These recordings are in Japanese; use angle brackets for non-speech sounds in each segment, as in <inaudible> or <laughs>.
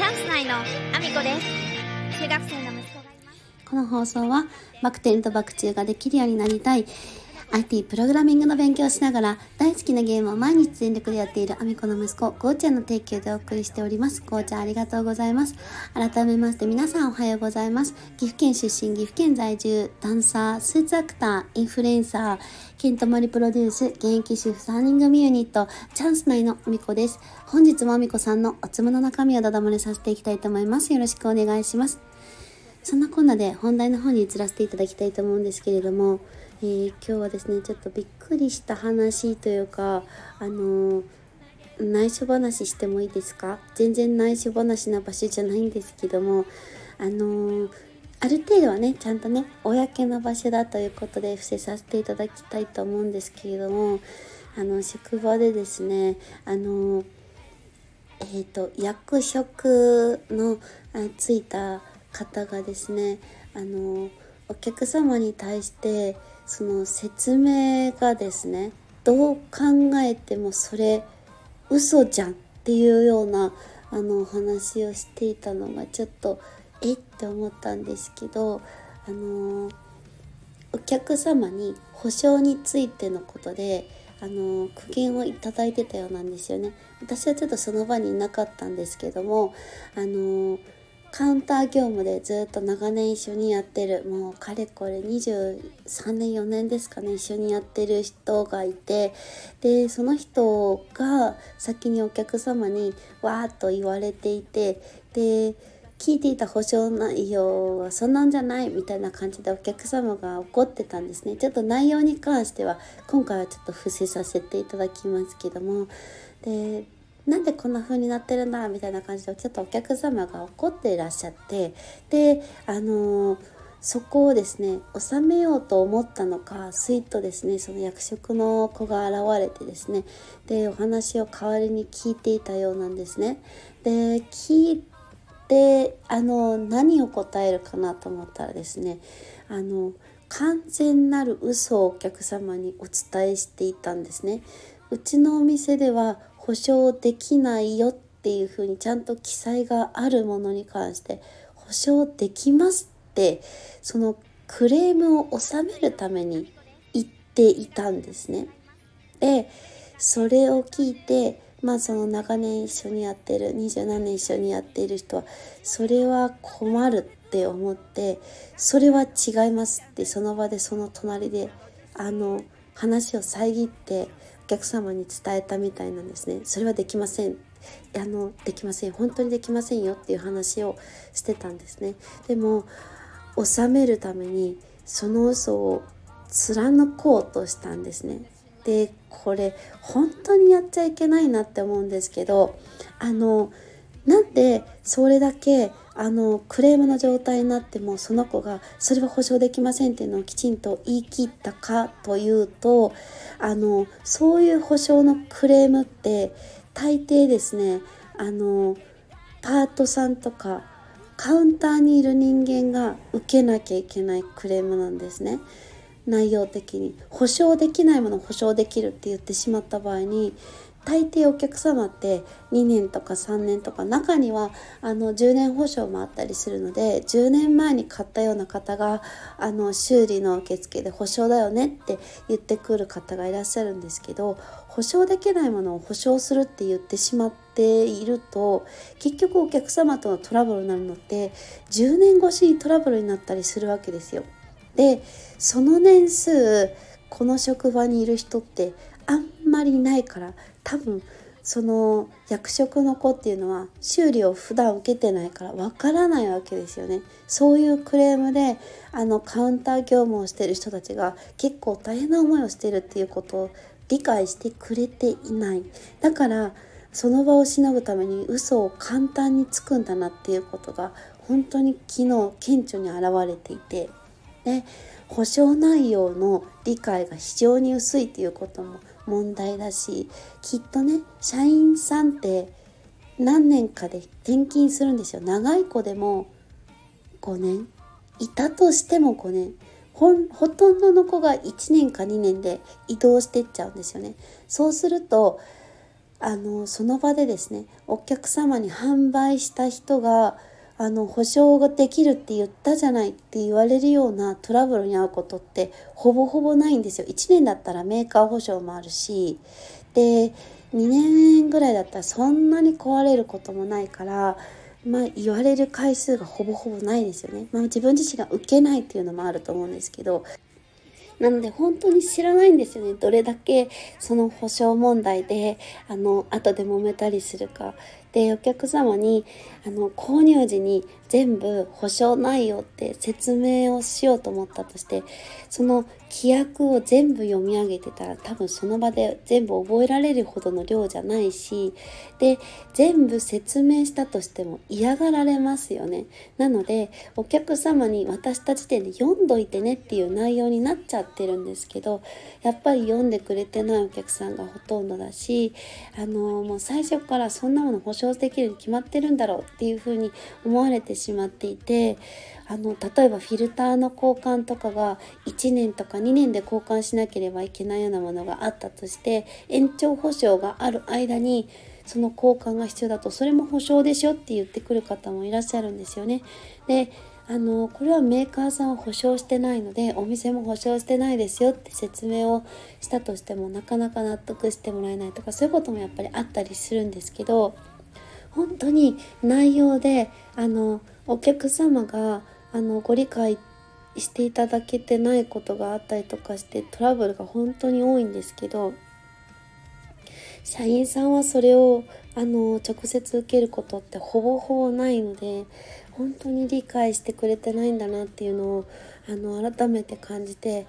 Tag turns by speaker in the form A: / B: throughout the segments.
A: チャンス内のアミコです。中学生の息子がいます。
B: この放送はバク転とバク宙ができるようになりたい IT プログラミングの勉強をしながら大好きなゲームを毎日全力でやっているアミコの息子、ゴーちゃんの提供でお送りしております。ゴーちゃんありがとうございます。改めまして皆さんおはようございます。岐阜県出身、岐阜県在住、ダンサー、スーツアクター、インフルエンサー、ケントモリプロデュース、現役主婦3人組ユニット、チャンス内のアミコです。本日もアミコさんのおつむの中身をだだ漏れさせていきたいと思います。よろしくお願いします。そんなこんなで本題の方に移らせていただきたいと思うんですけれども、えー、今日はですねちょっとびっくりした話というかあのー、内緒話してもいいですか？全然内緒話な場所じゃないんですけどもあのー、ある程度はねちゃんとね公の場所だということで伏せさせていただきたいと思うんですけれどもあの職場でですねあのえーと、役職のついた方がですねあのお客様に対してその説明がですねどう考えてもそれ嘘じゃんっていうようなあの話をしていたのがちょっとえって思ったんですけどあのお客様に保証についてのことであの苦言をいただいてたようなんですよね。私はちょっとその場にいなかったんですけどもあのカウンター業務でずっと長年一緒にやってる。もうかれこれ23年4年ですかね。一緒にやってる人がいて。でその人が先にお客様にわーっと言われていて。で聞いていた保証内容はそんなんじゃないみたいな感じでお客様が怒ってたんですね。ちょっと内容に関しては今回はちょっと伏せさせていただきますけども。でなんでこんな風になってるんだみたいな感じでちょっとお客様が怒っていらっしゃってであのー、そこをですね収めようと思ったのかスイートですねその役職の子が現れてですねでお話を代わりに聞いていたようなんですね。で聞いてあの何を答えるかなと思ったらですねあの完全なる嘘をお客様にお伝えしていたんですね。うちのお店では保証できないよっていうふうにちゃんと記載があるものに関して保証できますってそのクレームを収めるために言っていたんですね。でそれを聞いてまあその長年一緒にやってる27年一緒にやっている人はそれは困るって思ってそれは違いますってその場でその隣であの話を遮ってお客様に伝えたみたいなんですね。それはできません。あのできません。本当にできませんよっていう話をしてたんですね。でも収めるためにその嘘を貫こうとしたんですね。でこれ本当にやっちゃいけないなって思うんですけどあのなんでそれだけあのクレームの状態になってもその子がそれは保証できませんっていうのをきちんと言い切ったかというとあのそういう保証のクレームって大抵ですねあのパートさんとかカウンターにいる人間が受けなきゃいけないクレームなんですね。内容的に。保証できないものを保証できるって言ってしまった場合に大抵お客様って2年とか3年とか中にはあの10年保証もあったりするので10年前に買ったような方があの修理の受付で保証だよねって言ってくる方がいらっしゃるんですけど保証できないものを保証するって言ってしまっていると結局お客様とのトラブルになるのって10年越しにトラブルになったりするわけですよ。でその年数この職場にいる人ってあんまりないから多分その役職の子っていうのは修理を普段受けてないからわからないわけですよね。そういうクレームであのカウンター業務をしてる人たちが結構大変な思いをしてるっていうことを理解してくれていない。だからその場をしのぐために嘘を簡単につくんだなっていうことが本当に昨日顕著に現れていて。で保証内容の理解が非常に薄いっていうことも問題だしきっとね社員さんって何年かで転勤するんですよ長い子でも5年。いたとしても5年。ほほとんどの子が1年か2年で移動してっちゃうんですよね。そうするとあのその場でですねお客様に販売した人があの保証ができるって言ったじゃないって言われるようなトラブルに遭うことってほぼほぼないんですよ。1年だったらメーカー保証もあるしで2年ぐらいだったらそんなに壊れることもないからまあ、言われる回数がほぼほぼないですよね。まあ、自分自身が受けないっていうのもあると思うんですけどなので本当に知らないんですよねどれだけその保証問題であの後で揉めたりするかでお客様にあの購入時に全部保証内容って説明をしようと思ったとしてその規約を全部読み上げてたら多分その場で全部覚えられるほどの量じゃないしで全部説明したとしても嫌がられますよね。なのでお客様に渡した時点で読んどいてねっていう内容になっちゃってるんですけどやっぱり読んでくれてないお客さんがほとんどだしあのもう最初からそんなもの保証できるに決まってるんだろうっていうふうに思われてしまっていてあの例えばフィルターの交換とかが1年とか2年で交換しなければいけないようなものがあったとして延長保証がある間にその交換が必要だとそれも保証でしょって言ってくる方もいらっしゃるんですよね。であのこれはメーカーさんは保証してないのでお店も保証してないですよって説明をしたとしてもなかなか納得してもらえないとかそういうこともやっぱりあったりするんですけど本当に内容であのお客様があのご理解していただけてないことがあったりとかしてトラブルが本当に多いんですけど社員さんはそれをあの直接受けることってほぼほぼないので本当に理解してくれてないんだなっていうのをあの改めて感じて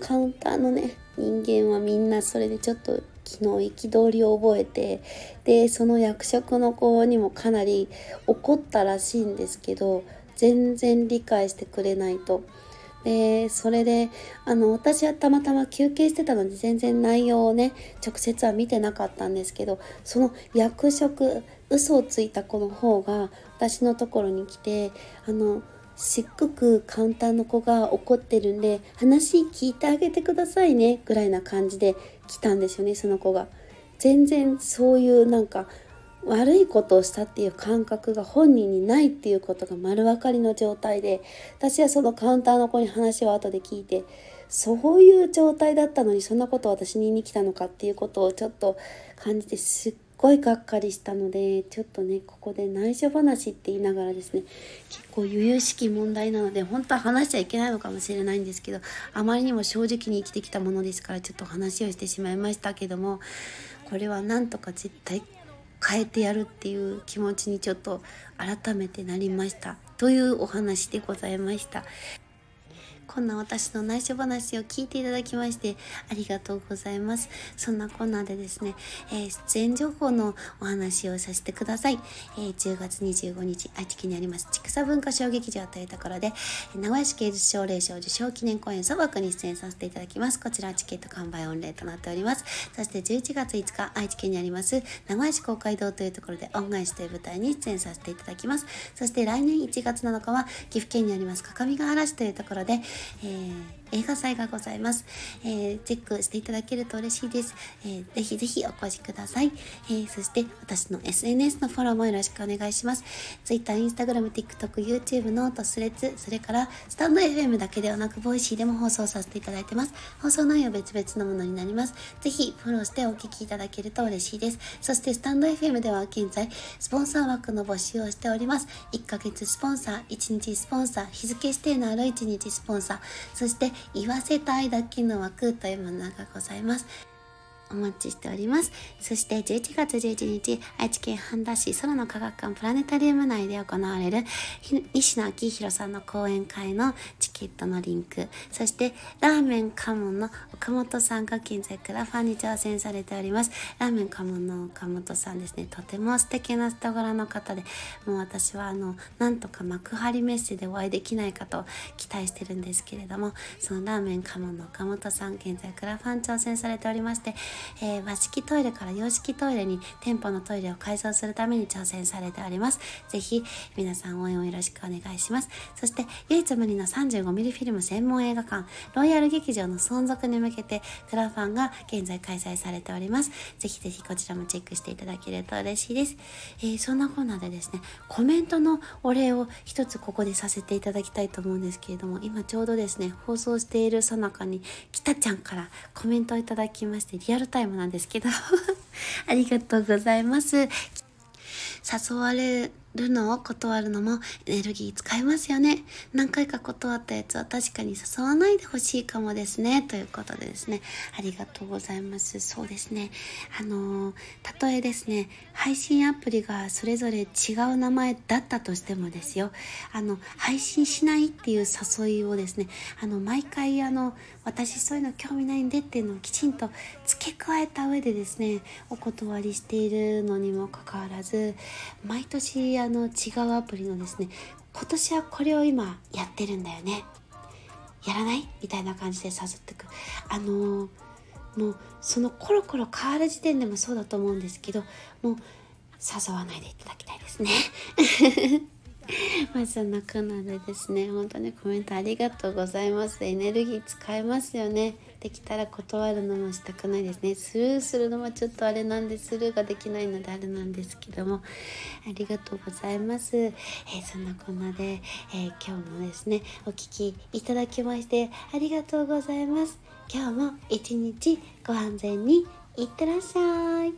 B: カウンターのね人間はみんなそれでちょっと昨日憤りを覚えてでその役職の子にもかなり怒ったらしいんですけど全然理解してくれないと。でそれであの私はたまたま休憩してたので全然内容をね直接は見てなかったんですけどその役職嘘をついた子の方が私のところに来てあのすっごくカウンターの子が怒ってるんで話聞いてあげてくださいねぐらいな感じで来たんですよねその子が。全然そういうなんか悪いことをしたっていう感覚が本人にないっていうことが丸分かりの状態で私はそのカウンターの子に話を後で聞いてそういう状態だったのにそんなことを私に言いに来たのかっていうことをちょっと感じてすっごいがっかりしたのでちょっとねここで内緒話って言いながらですね結構悠々しき問題なので本当は話しちゃいけないのかもしれないんですけどあまりにも正直に生きてきたものですからちょっと話をしてしまいましたけどもこれはなんとか絶対変えてやるっていう気持ちにちょっと改めてなりましたというお話でございました。こんな私の内緒話を聞いていただきましてありがとうございます。そんなこんなでですね、えー、出演情報のお話をさせてください。えー、10月25日、愛知県にあります、千草文化小劇場というところで、名古屋市芸術奨励賞受賞記念公演祖幕に出演させていただきます。こちらチケット完売御礼となっております。そして11月5日、愛知県にあります、名古屋市公会堂というところで恩返しという舞台に出演させていただきます。そして来年1月7日は、岐阜県にあります、各務原市というところで、えー映画祭がございます、えー、チェックしていただけると嬉しいです、えー、ぜひぜひお越しください、えー、そして私の SNS のフォローもよろしくお願いします。Twitter、Instagram、TikTok、YouTube、 note、 Threads それからスタンド FM だけではなく Voicy でも放送させていただいてます。放送内容別々のものになります。ぜひフォローしてお聞きいただけると嬉しいです。そしてスタンド FM では現在スポンサー枠の募集をしております。1ヶ月スポンサー1日スポンサー日付指定のある1日スポンサー。そして言わせたいだけの枠というものがございます。お待ちしております。そして11月11日、愛知県半田市空の科学館プラネタリウム内で行われる西野昭弘さんの講演会のチケットのリンク、そしてラーメンカモンの岡本さんが現在クラファンに挑戦されております。ラーメンカモンの岡本さんですね、とても素敵な人柄の方で、もう私はあの、なんとか幕張メッセでお会いできないかと期待してるんですけれども、そのラーメンカモンの岡本さん、現在クラファン挑戦されておりまして、えー、和式トイレから洋式トイレに店舗のトイレを改造するために挑戦されております。ぜひ皆さん応援をよろしくお願いします。そして唯一無二の 35mm フィルム専門映画館ロイヤル劇場の存続に向けてクラファンが現在開催されております。ぜひぜひこちらもチェックしていただけると嬉しいです。えー、そんなコーナーでですね、コメントのお礼を一つここでさせていただきたいと思うんですけれども、今ちょうどですね、放送しているさなかに、きたちゃんからコメントをいただきまして、リアルタイムなんですけど <laughs> ありがとうございます。誘われるのを断るのもエネルギー使いますよね。何回か断ったやつは確かに誘わないでほしいかもですね。ということでですね、ありがとうございます。そうですね。あのー、たとえですね、配信アプリがそれぞれ違う名前だったとしてもですよ、あの、配信しないっていう誘いをですね、あの、毎回あの、私そういうの興味ないんでっていうのをきちんと付け加えた上でですね、お断りしているのにもかかわらず、毎年ああの違うアプリのですね今年はこれを今やってるんだよね。やらない？みたいな感じで誘ってく。あのー、もうそのコロコロ変わる時点でもそうだと思うんですけどもう誘わないでいただきたいですね。<laughs> まあそんなこんなでですね本当にコメントありがとうございます。エネルギー使えますよね。できたら断るのもしたくないですね。スルーするのもちょっとあれなんでスルーができないのであれなんですけども。ありがとうございます、えー、そんなこんなで、えー、今日もですねお聴きいただきましてありがとうございます。今日も一日ご安全にいってらっしゃい。